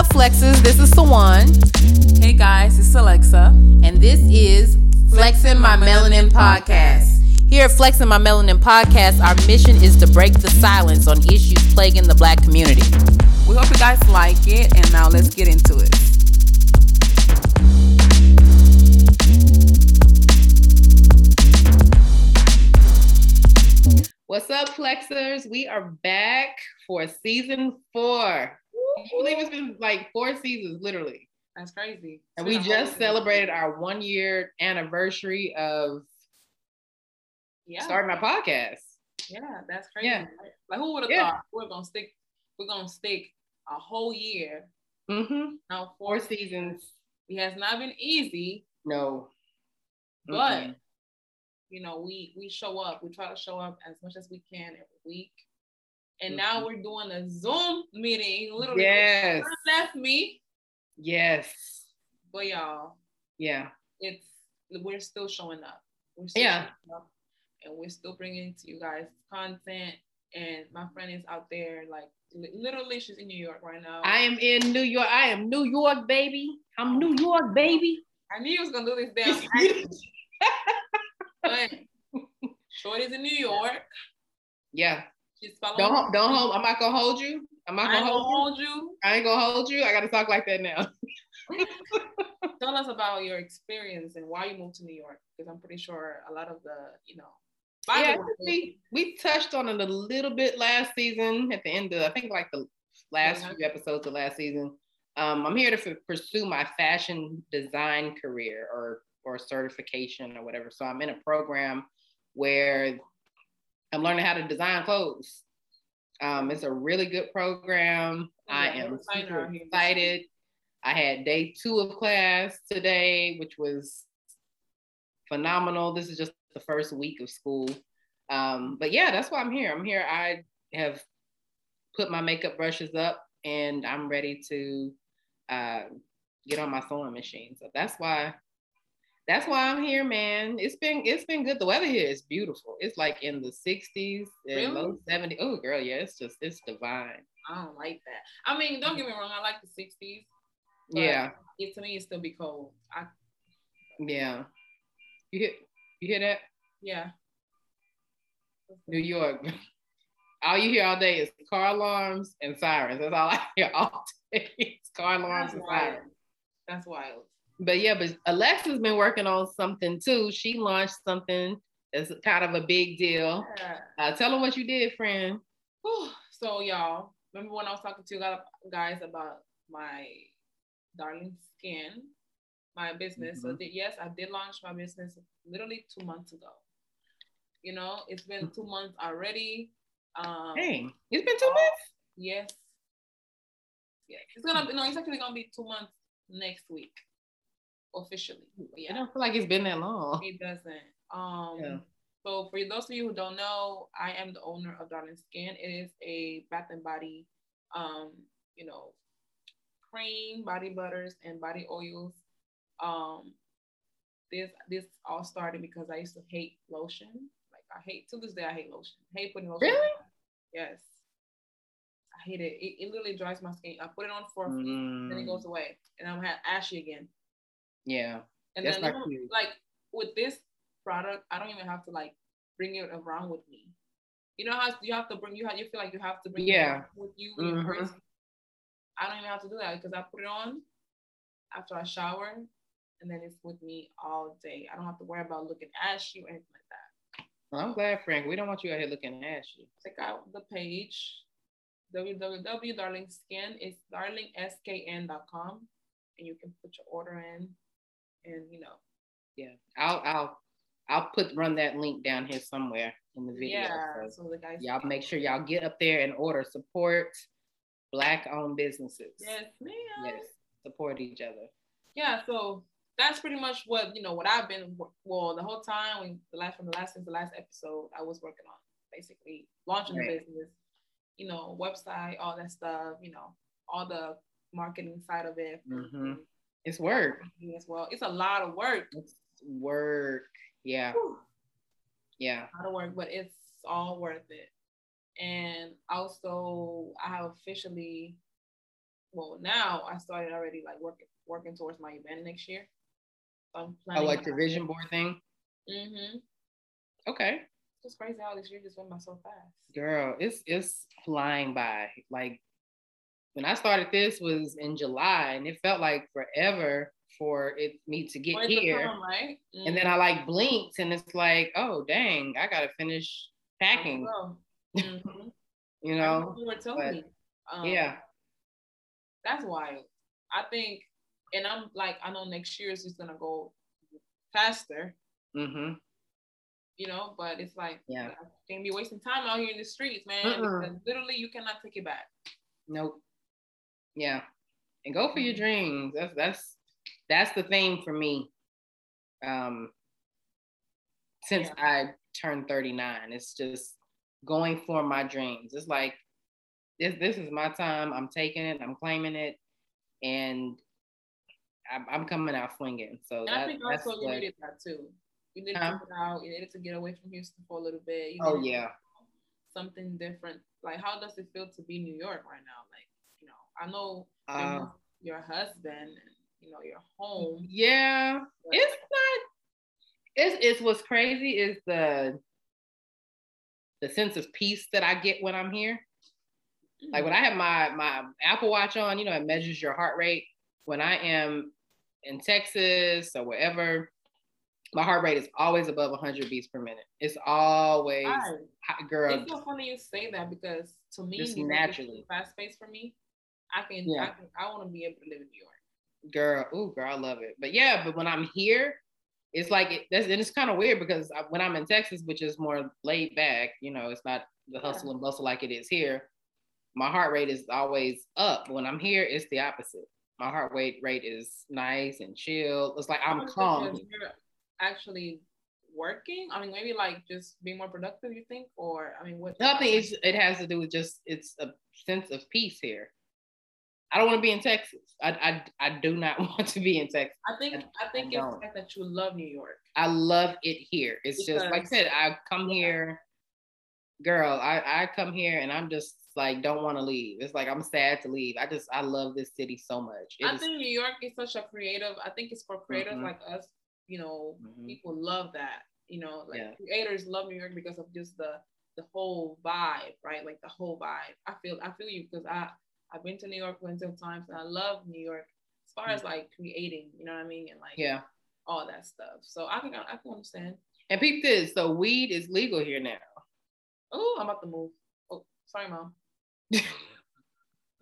up, Flexers? This is Sawan. Hey guys, it's Alexa. And this is Flexing My Melanin Podcast. Here at Flexing My Melanin Podcast, our mission is to break the silence on issues plaguing the black community. We hope you guys like it, and now let's get into it. What's up, Flexers? We are back for season four. You believe it's been like four seasons, literally? That's crazy. And we just celebrated our one year anniversary of yeah. starting our podcast. Yeah, that's crazy. Yeah. Like who would have Yeah. thought we're gonna stick we're gonna stick a whole year. Mm-hmm. Now Four four seasons. it has not been easy, No. but Mm-mm. you know, we we show up. We try to show up as much as we can every week. And mm-hmm. now we're doing a Zoom meeting. Literally, Yes. Left me, Yes. but y'all, Yeah. it's we're still showing up. We're still Yeah. showing up, and we're still bringing to you guys content. And my friend is out there, like li- literally, she's in New York right now. I am in New York. I am New York, baby. I'm New York, baby. I knew you was gonna do this damn but Shorty's in New York. yeah. She's following. Don't don't hold. I'm not gonna hold you. I'm not gonna hold you. hold you. I ain't gonna hold you. I gotta talk like that now. Tell us about your experience and why you moved to New York, because I'm pretty sure a lot of the, you know, yeah, Bible we, we touched on it a little bit last season at the end of I think like the last Yeah. few episodes of last season. Um, I'm here to f- pursue my fashion design career or or certification or whatever. So I'm in a program where I'm learning how to design clothes. Um, it's a really good program. I am super excited. I had day two of class today, which was phenomenal. This is just the first week of school. Um, but yeah, that's why I'm here. I'm here. I have put my makeup brushes up and I'm ready to uh, get on my sewing machine. So that's why that's why I'm here, man. It's been it's been good. The weather here is beautiful. It's like in the 60s and low 70s. Oh girl, yeah, it's just it's divine. I don't like that. I mean, don't get me wrong, I like the 60s. Yeah, It to me it still be cold. I yeah. You hear you hear that? yeah. New York. All you hear all day is car alarms and sirens. That's all I hear all day. It's car alarms That's and wild. sirens. That's wild. But yeah, but Alexa's been working on something too. She launched something that's kind of a big deal. Yeah. Uh, tell them what you did, friend. So y'all, remember when I was talking to you guys about my darling skin, my business? So Mhm. did, yes, I did launch my business literally two months ago. You know, it's been two months already. Um, Dang, it's been two months. Yes. Yeah, it's gonna be no, it's actually gonna be two months next week, officially. But I don't feel like it's been that long. it doesn't. Um, Yeah. so for those of you who don't know, I am the owner of Darling Skin. It is a bath and body, um, you know, cream, body butters, and body oils. Um, this this all started because I used to hate lotion. Like I hate to this day, I hate lotion. hate putting lotion. on. Really? Yes. I hate it. it. It literally dries my skin. I put it on for few, then it Mm, goes away, and I'm have ashy again. Yeah, And That's then not even, cute. like with this product, I don't even have to like bring it around with me. You know how you have to bring you have you feel like you have to bring Yeah. with you Mhm. purse? I don't even have to do that because I put it on after I shower and then it's with me all day. I don't have to worry about looking ashy or anything like that. well, I'm glad, Frank. We don't want you out here looking ashy. Check out the page www.darlingskin is darlingskn.com and you can put your order in and you know Yeah, I'll I'll I'll put run that link down here somewhere in the video. yeah so so the guys y'all make sure y'all get up there and order support black owned businesses. yes ma'am Yes, support each other. yeah so that's pretty much what you know what i've been well the whole time when the last from the last since the last episode i was working on basically launching the business you know website all that stuff you know all the marketing side of it Mhm. It's work. as well it's a lot of work It's work. Yeah, Whew. yeah. a lot of work but it's all worth it and also i have officially well now I started already like working working towards my event next year. So I'm planning. Oh, like your vision board thing. Mm-hmm. Okay. It's just crazy how this year just went by so fast. Girl, it's it's flying by. Like when I started this was in July, and it felt like forever for it me to get here. come, right? Mm-hmm. And then I like blinked, and it's like, oh dang, I gotta finish packing. Mm-hmm. you know, you were telling me. Um, yeah, that's wild. I think, and I'm like, I know next year is just gonna go faster. Mm-hmm. You know, but it's like, yeah, can't be wasting time out here in the streets, man. Uh-uh. Because literally, you cannot take it back. Nope. Yeah, and go for your mm-hmm. dreams. That's that's that's the thing for me. Um, since yeah. I turned 39, it's just going for my dreams. It's like this this is my time. I'm taking it. I'm claiming it, and I'm, I'm coming out swinging. So that, I think also you needed that too. You needed to get out. You needed to get away from Houston for a little bit. You oh yeah. Something different. Like, how does it feel to be New York right now? Like, I know uh, your husband and you know your home. Yeah, it's not. It's it's what's crazy is the the sense of peace that I get when I'm here. Like when I have my my Apple Watch on, you know, it measures your heart rate. When I am in Texas or wherever, my heart rate is always above 100 beats per minute. It's always hot, girl. It's so funny you say that because to me, just naturally fast pace for me. I can, yeah. I can, I want to be able to live in New York. Girl, ooh, girl, I love it. But yeah, but when I'm here, it's like it, that's, and it's kind of weird because I, when I'm in Texas, which is more laid back, you know, it's not the hustle and bustle like it is here my heart rate is always up. When I'm here, it's the opposite. My heart rate rate is nice and chill. It's like I'm calm. Actually working. I mean, maybe like just being more productive. You think, or I mean, what? Nothing. Is it has to do with just it's a sense of peace here. I don't want to be in Texas. I, I, I do not want to be in Texas. I think I, I think I it's the fact that you love New York. I love it here. It's because, just like I said, I come yeah. here, girl. I, I come here and I'm just like don't want to leave. It's like I'm sad to leave. I just I love this city so much. It I is, think New York is such a creative. I think it's for creators mm-hmm. like us. You know, mm-hmm. people love that. You know, like yeah. creators love New York because of just the the whole vibe, right? Like the whole vibe. I feel I feel you because I I've been to New York plenty of times and I love New York as far as like creating. You know what I mean? And like yeah, all that stuff. So I can I can understand. And peep this. So weed is legal here now. Oh, I'm about to move. Oh, sorry, mom.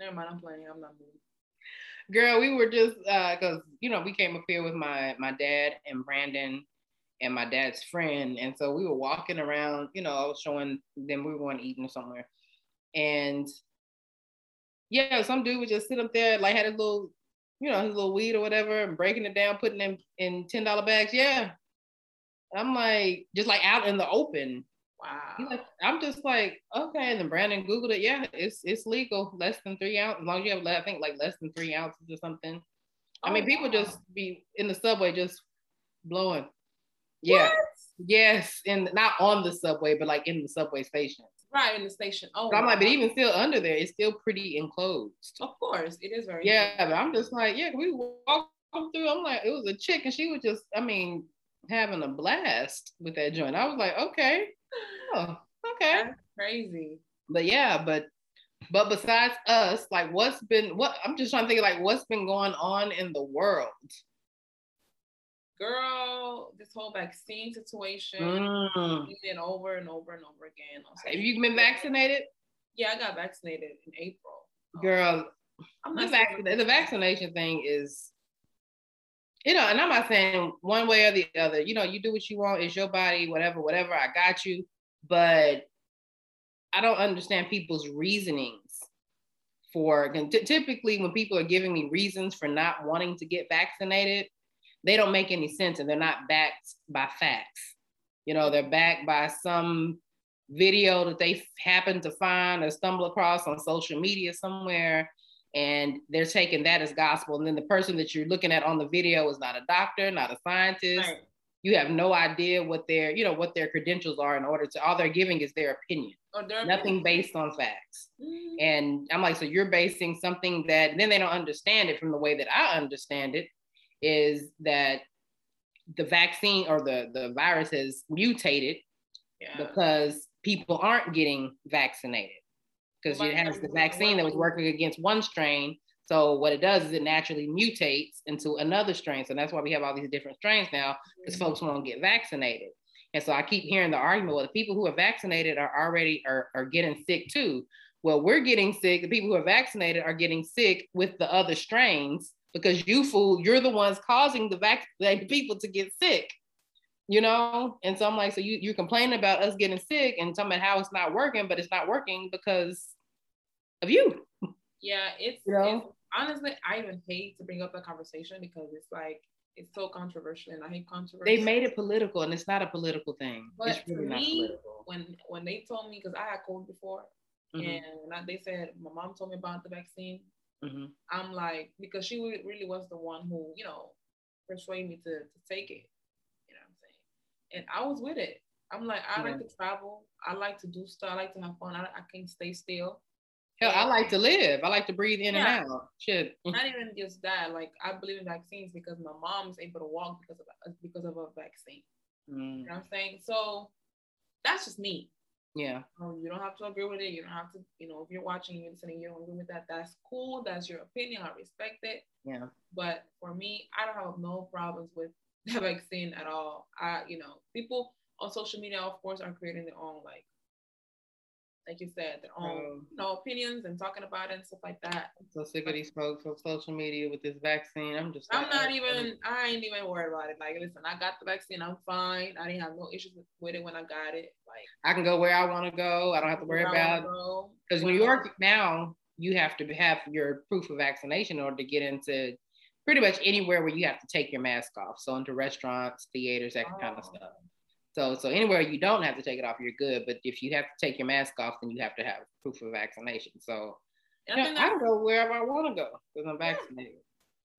Never mind, I'm playing. I'm not moving. Girl, we were just uh because you know we came up here with my my dad and Brandon and my dad's friend, and so we were walking around. You know, I was showing them we were going eating somewhere, and yeah, some dude would just sit up there like had a little, you know, his little weed or whatever, and breaking it down, putting them in ten dollar bags. Yeah, I'm like just like out in the open. Wow. Like, I'm just like, okay. And then Brandon Googled it. Yeah, it's it's legal. Less than three ounces. As long as you have, I think, like less than three ounces or something. I mean, oh, people wow. just be in the subway just blowing. Yeah. What? Yes. And not on the subway, but like in the subway station. Right, in the station. Oh, so I'm like, but even still under there, it's still pretty enclosed. Of course, it is very. Yeah, but I'm just like, yeah, we walk through. I'm like, it was a chick, and she was just, I mean, having a blast with that joint. I was like, okay, Oh, okay. That's crazy. But yeah, but but besides us, like what's been what I'm just trying to think of like what's been going on in the world. Girl, this whole vaccine situation mm. and over and over and over again. Have you been vaccinated? Yeah, I got vaccinated in April. Girl, I'm not the, vac- the vaccination thing is you know, and I'm not saying one way or the other. You know, you do what you want. It's your body, whatever, whatever. I got you. But I don't understand people's reasonings for t- typically when people are giving me reasons for not wanting to get vaccinated, they don't make any sense and they're not backed by facts. You know, they're backed by some video that they happen to find or stumble across on social media somewhere and they're taking that as gospel. And then the person that you're looking at on the video is not a doctor, not a scientist, right. you have no idea what their, you know, what their credentials are in order to all they're giving is their opinion. Their nothing opinion. based on facts. Mm-hmm. And I'm like, so you're basing something that then they don't understand it from the way that I understand it, is that the vaccine or the, the virus has mutated yeah. because people aren't getting vaccinated. Because it has the vaccine that was working against one strain so what it does is it naturally mutates into another strain. So that's why we have all these different strains now, because mm-hmm. folks won't get vaccinated. And so I keep hearing the argument, well, the people who are vaccinated are already are, are getting sick too. Well, we're getting sick. The people who are vaccinated are getting sick with the other strains because you fool, you're the ones causing the vaccinated people to get sick. You know, and so I'm like, so you you're complaining about us getting sick and talking about how it's not working, but it's not working because of you. Yeah, it's, you know? it's honestly, I even hate to bring up the conversation because it's like it's so controversial, and I hate controversy. They made it political, and it's not a political thing. But it's really not political. When when they told me, because I had COVID before, mm-hmm. and I, they said my mom told me about the vaccine. Mm-hmm. I'm like because she really was the one who you know persuaded me to to take it. You know what I'm saying? And I was with it. I'm like I yeah. like to travel. I like to do stuff. I like to have fun. I, I can't stay still. Hell, I like to live. I like to breathe in yeah. and out. Shit. Not even just that. Like I believe in vaccines because my mom's able to walk because of because of a vaccine. Mm. You know what I'm saying? So that's just me. Yeah. Um, you don't have to agree with it. You don't have to, you know, if you're watching, you're listening, you don't agree with that. That's cool. That's your opinion. I respect it. Yeah. But for me, I don't have no problems with the vaccine at all. I, you know, people on social media, of course, are creating their own like like you said, their own um, you know, opinions and talking about it and stuff like that. So sick of these folks on social media with this vaccine. I'm just. I'm not even. I ain't even worried about it. Like, listen, I got the vaccine. I'm fine. I didn't have no issues with it when I got it. Like, I can go where I want to go. I don't have to worry about because New York now you have to have your proof of vaccination in order to get into pretty much anywhere where you have to take your mask off. So into restaurants, theaters, that oh. kind of stuff. So, so anywhere you don't have to take it off, you're good. But if you have to take your mask off, then you have to have proof of vaccination. So, you know, I go wherever I want to go because I'm vaccinated.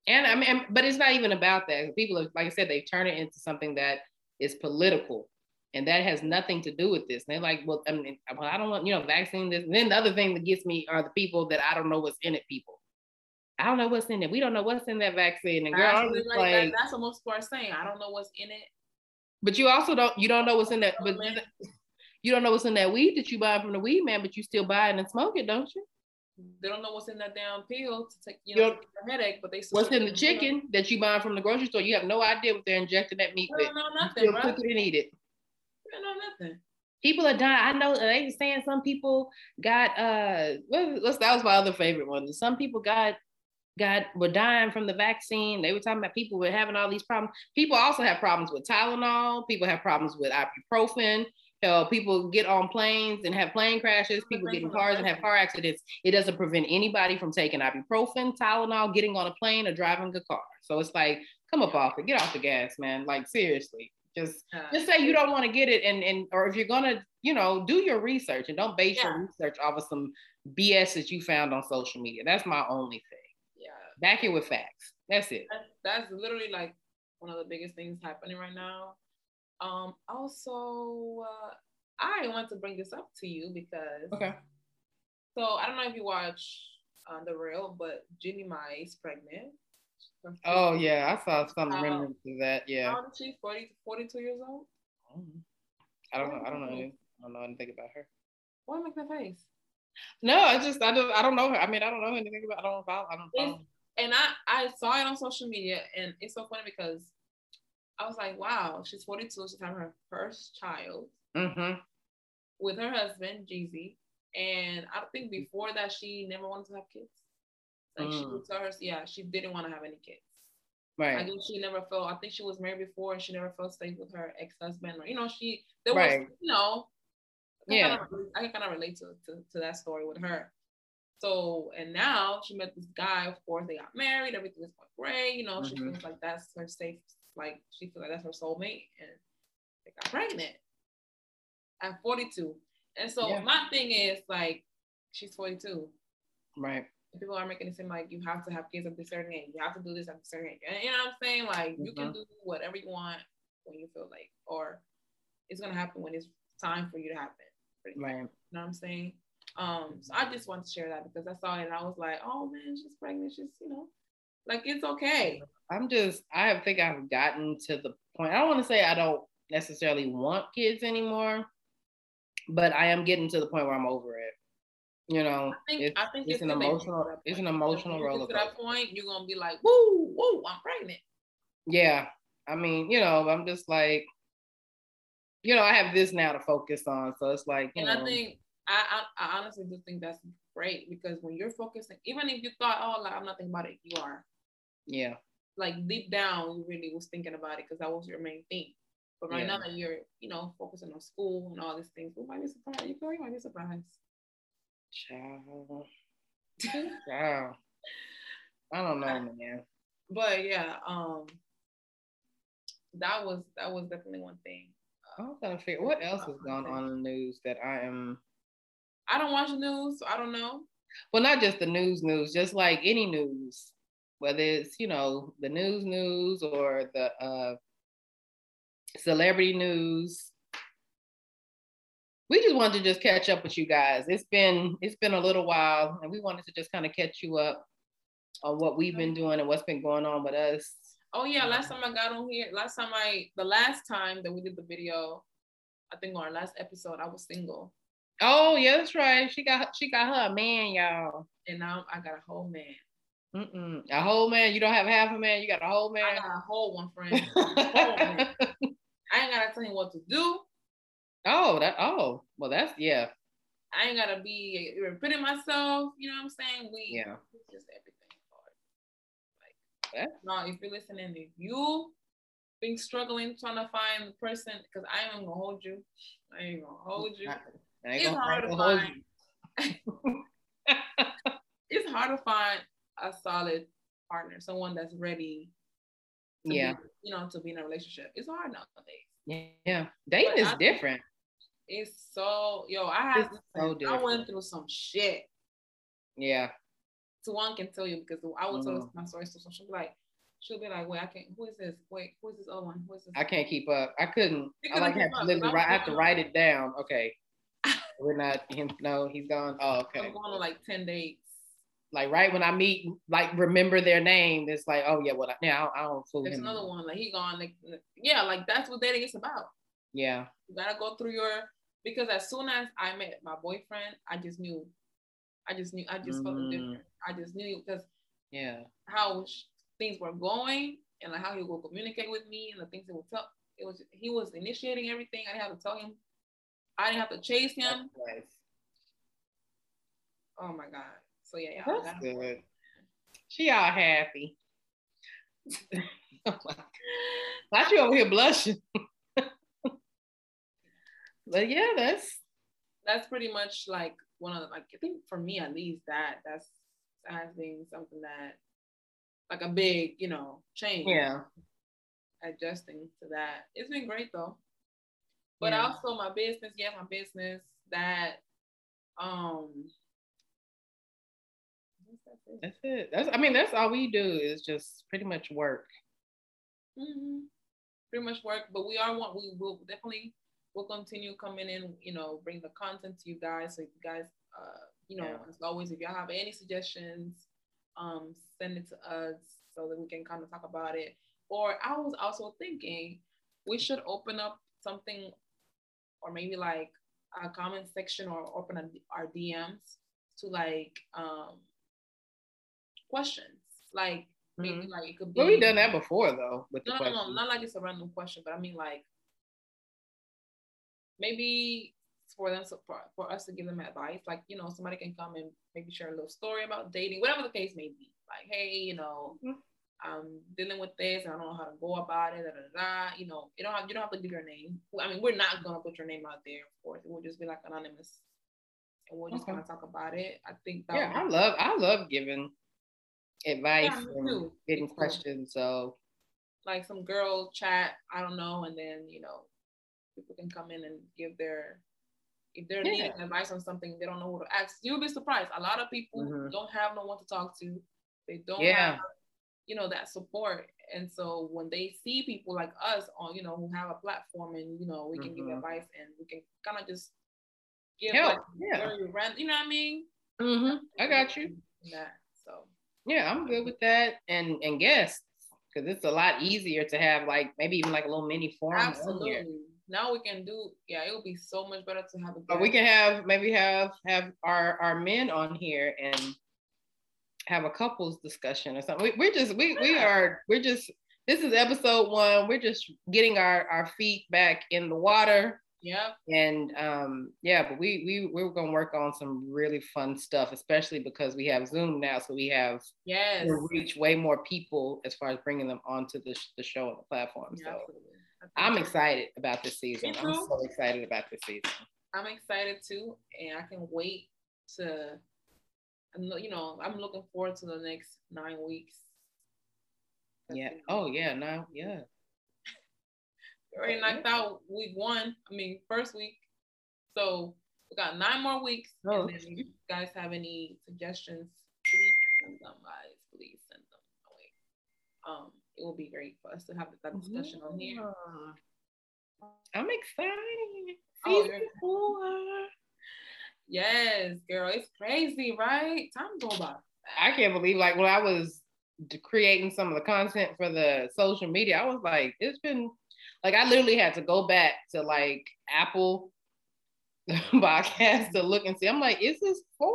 Yeah. And I mean, but it's not even about that. People, are, like I said, they turn it into something that is political, and that has nothing to do with this. And they're like, well, I mean, well, I don't want, you know, vaccine this. And then the other thing that gets me are the people that I don't know what's in it. People, I don't know what's in it. We don't know what's in that vaccine. And girl, like, like that, that's what most people are saying. I don't know what's in it. But you also don't you don't know what's in that but you don't know what's in that weed that you buy from the weed man, but you still buy it and smoke it, don't you? They don't know what's in that damn pill to take you know your headache, but they what's in the chicken that you buy from the grocery store. You have no idea what they're injecting that meat with. No, nothing, you cook it and eat it. You know nothing. People are dying. I know they were saying some people got uh what's that was my other favorite one. Some people got got were dying from the vaccine. They were talking about people were having all these problems. People also have problems with Tylenol. People have problems with ibuprofen. Hell, people get on planes and have plane crashes. People get in cars and have car accidents. It doesn't prevent anybody from taking ibuprofen, Tylenol, getting on a plane, or driving a car. So it's like, come up off it, get off the gas, man. Like seriously, just just say you don't want to get it, and and or if you're gonna, you know, do your research and don't base yeah. your research off of some BS that you found on social media. That's my only thing. Back it with facts. That's it. That's, that's literally like one of the biggest things happening right now. Um, also, uh, I want to bring this up to you because okay. So I don't know if you watch uh, the real, but Jeannie Mai is pregnant. Oh yeah, I saw some um, remnants of that. Yeah. How old is she? 40, 42 years old. I don't know. I don't know. I don't know anything about her. Why make that face? No, I just I don't I don't know her. I mean I don't know anything about. I don't follow. I don't follow and I I saw it on social media, and it's so funny because I was like, wow, she's 42, she's having her first child mm-hmm. with her husband Jeezy, and I think before that she never wanted to have kids. Like mm. she would tell her, yeah, she didn't want to have any kids. Right. I think she never felt. I think she was married before, and she never felt safe with her ex husband. Or you know, she there was right. you know. I yeah. Kind of, I can kind of relate to, to to that story with her. So, and now she met this guy. Of course, they got married. Everything is going great. You know, mm-hmm. she feels like that's her safe. Like she feels like that's her soulmate, and they got pregnant at 42. And so yeah. my thing is like, she's 42. Right. People are making it seem like you have to have kids at a certain age. You have to do this at a certain age. And you know what I'm saying? Like mm-hmm. you can mm-hmm. do whatever you want when you feel like, or it's gonna happen when it's time for you to happen. Right. You know what I'm saying? Um, so I just want to share that because I saw it and I was like, oh man, she's pregnant. She's, you know, like it's okay. I'm just, I think I've gotten to the point. I don't want to say I don't necessarily want kids anymore, but I am getting to the point where I'm over it. You know, I think, it's, I think it's, it's an emotional, it's an emotional roller To coaster. that point, you're gonna be like, woo, woo, I'm pregnant. Yeah, I mean, you know, I'm just like, you know, I have this now to focus on, so it's like, you and know, I think I, I I honestly just think that's great because when you're focusing, even if you thought, oh, like I'm not thinking about it, you are. yeah, Like deep down, you really was thinking about it because that was your main thing. But right Yeah. now that you're, you know, focusing on school and all these things, we might be surprised. You feel you might be surprised. child, child. I don't know, man. But yeah, um, that was that was definitely one thing. I'm trying to figure what else is going on in the news that I am. I don't watch the news, so I don't know. Well, not just the news, news, just like any news, whether it's you know the news, news or the uh, celebrity news. We just wanted to just catch up with you guys. It's been it's been a little while, and we wanted to just kind of catch you up on what we've been doing and what's been going on with us. Oh yeah, last time I got on here, last time I, the last time that we did the video, I think on our last episode, I was single, Oh yeah, that's right. She got she got her a man, y'all. and now I got a whole man. Mm-mm. A whole man. You don't have half a man. You got a whole man. I got a whole one, friend. Whole man. I ain't gotta tell him what to do. oh, that. Oh, well, that's yeah, I ain't gotta be repeating myself. You know what I'm saying? We yeah. it's just everything hard. Like now, if you're listening, if you been struggling trying to find the person, because I ain't gonna hold you. I ain't gonna hold you. It's hard to find. It's hard to find a solid partner, someone that's ready. To Yeah, be, you know, to be in a relationship. It's hard nowadays. yeah. Dating But is I different. It's so yo. I had It's so I went through some shit. Yeah, So one can tell you because I would tell Mhm. my to so she'll be like, she'll be like, wait, I can't. Who is this? Wait, who is this other one? Who is this? I can't keep up. I couldn't. I like have to up, literally 'cause I write. I have to write it down. Okay, we're not him. No, he's gone. Oh, okay. I'm going on like ten dates. Like right when I meet, like remember their name. It's like, oh yeah, well now I, don't- I don't fool There's him. another one like he's gone. Like yeah, like that's what dating is about. Yeah, You gotta go through your because as soon as I met my boyfriend, I just knew. I just knew. I just felt Mm. different. I just knew because yeah, how sh- things were going and like how he would communicate with me and the things he would tell. It was he was initiating everything. I didn't have to tell him. I didn't have to chase him. Nice. Oh my god. So yeah. I That's good. She all happy. Not you over here blushing. but yeah, that's That's pretty much like one of the, like I think for me at least that that's that has been something that like a big you know change. yeah. Adjusting to that. It's been great though. But Yeah. also my business, yeah, my business that um what's that business? That's it. That's I mean, that's all we do is just pretty much work. Mhm. Pretty much work, but we are one. We will definitely will continue coming in. You know, bring the content to you guys. So if you guys, uh, you know, Yeah. as always, if y'all have any suggestions, um, send it to us so that we can kind of talk about it. Or I was also thinking we should open up something, or maybe like a comment section, or open a, our DMs to like um questions, like maybe Mhm. like it could be. Well, we done that before though with the No, no, no, not like it's a random question, but I mean like maybe for them for, for us to give them advice. Like, you know, somebody can come and maybe share a little story about dating, whatever the case may be. Like, hey, you know, Mhm. I'm dealing with this, I don't know how to go about it, da, da, da. You know, you don't have you don't have to give your name. I mean, we're not gonna put your name out there, of course. It will just be like anonymous. And we'll just Okay. kind of talk about it. I think that Yeah, I love I love giving advice Yeah, and getting too. questions. So like some girl chat, I don't know, and then you know, people can come in and give their if they're Yeah. needing advice on something, they don't know who to ask. You'll be surprised. A lot of people Mhm. don't have no one to talk to. They don't Yeah. have, you know, that support. And so when they see people like us on, you know, who have a platform and you know, we can mm-hmm. give advice and we can kind of just give Help. like yeah. rent, you know what I mean? Mm-hmm. I got you. That so yeah, I'm good with that. And and guests, because it's a lot easier to have like maybe even like a little mini forum. Absolutely. Now we can do yeah, it would be so much better to have a but we can have maybe have have our our men on here and have a couples discussion or something. We, are just we we are we're just this is episode one. We're just getting our our feet back in the water. Yeah. And um yeah, but we we we're gonna work on some really fun stuff, especially because we have Zoom now, so we have yes reach way more people as far as bringing them onto the the show and the platform. Yeah, so absolutely. I'm excited about this season. I'm so excited about this season. I'm excited too, and I can wait to you know, I'm looking forward to the next nine weeks. yeah. Oh yeah. Now yeah. we already knocked out week one. I mean, first week. So we got nine more weeks. Oh. And then if you guys have any suggestions, please send them, guys. Please send them away. Um, it will be great for us to have that discussion on here. I'm excited. Oh, Season oh, four. Yes, girl, it's crazy, right? Time go by. I can't believe like when I was creating some of the content for the social media, I was like, it's been like I literally had to go back to like Apple podcast to look and see. I'm like, is this four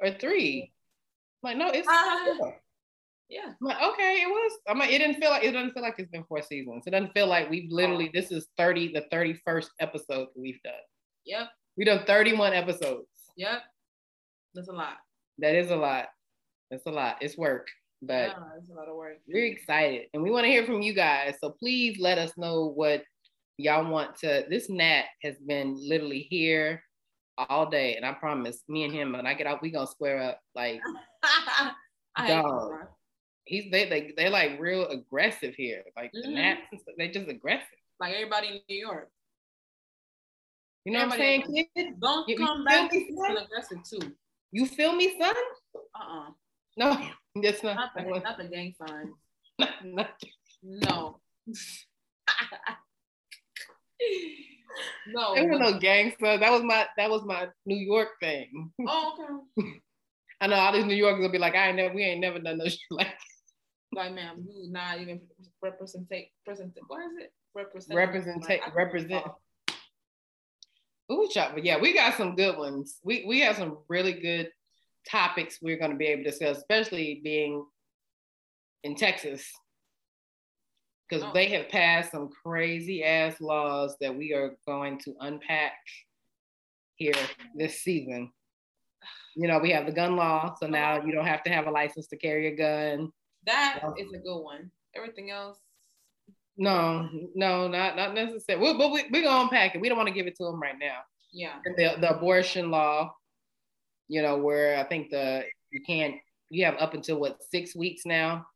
or three? I'm like, no, it's uh, four. Yeah. I'm like, okay, it was. I'm like, it didn't feel like it doesn't feel like it's been four seasons. It doesn't feel like we've literally this is 30, the 31st episode we've done. Yep. We done 31 episodes. Yep. That's a lot. That is a lot. That's a lot. It's work, but yeah, it's a lot of work. We're excited and we want to hear from you guys. So please let us know what y'all want to. This gnat has been literally here all day, and I promise, me and him, when I get out, we gonna square up like dog. He's they they they're like real aggressive here. Like mm-hmm. the gnats, they just aggressive. Like everybody in New York. You know Everybody what I'm saying, kid? Don't you, come you back aggressive too. You feel me, son? Uh-uh. No, that's not. Not the, not the gang sign. no. no. There was no gangster. That was my that was my New York thing. Oh, okay. I know all these New Yorkers will be like, I ain't never, we ain't never done no shit like. Like, ma'am, you not even represent, present. What is it? Represent. Represent. Represent. Ooh, chop. But yeah, we got some good ones. We we have some really good topics we're going to be able to discuss, especially being in Texas, because oh. they have passed some crazy ass laws that we are going to unpack here this season. You know, we have the gun law, so oh. now you don't have to have a license to carry a gun. That is a good one. Everything else no, no, not not necessarily. We, but we, we're gonna unpack it. We don't want to give it to them right now. Yeah. The, the abortion law, you know, where I think the you can't you have up until what six weeks now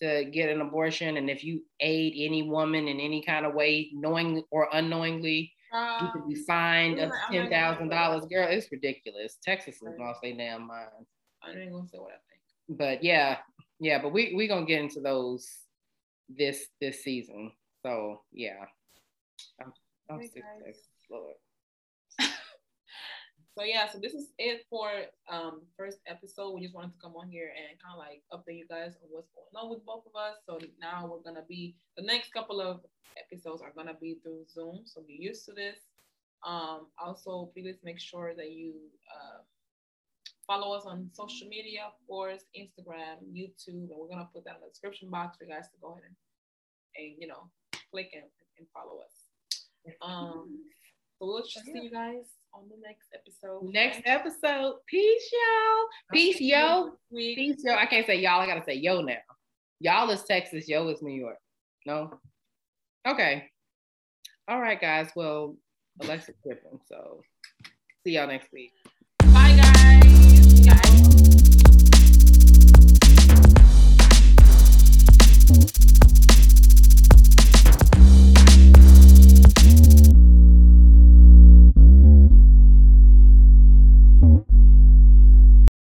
to get an abortion, and if you aid any woman in any kind of way, knowing or unknowingly, uh, you can be fined up to ten thousand dollars. Girl, it's ridiculous. Texas has lost their damn mind. I ain't gonna say what I think. But yeah, yeah, but we we gonna get into those this this season. So yeah, I'm, I'm hey Lord. so yeah, so this is it for um first episode. We just wanted to come on here and kind of like update you guys on what's going on with both of us. So now we're gonna be the next couple of episodes are gonna be through Zoom. So be used to this. Um, also, please make sure that you uh, follow us on social media, of course, Instagram, YouTube, and we're gonna put that in the description box for you guys to go ahead and, and you know, click and, and follow us. Um, so we'll see you guys on the next episode. Next episode. Peace, y'all. Peace, yo. Peace, yo. I can't say y'all. I gotta say yo now. Y'all is Texas. Yo is New York. No. Okay. All right, guys. Well, Alexa tripping. So see y'all next week. Bye, guys. guys.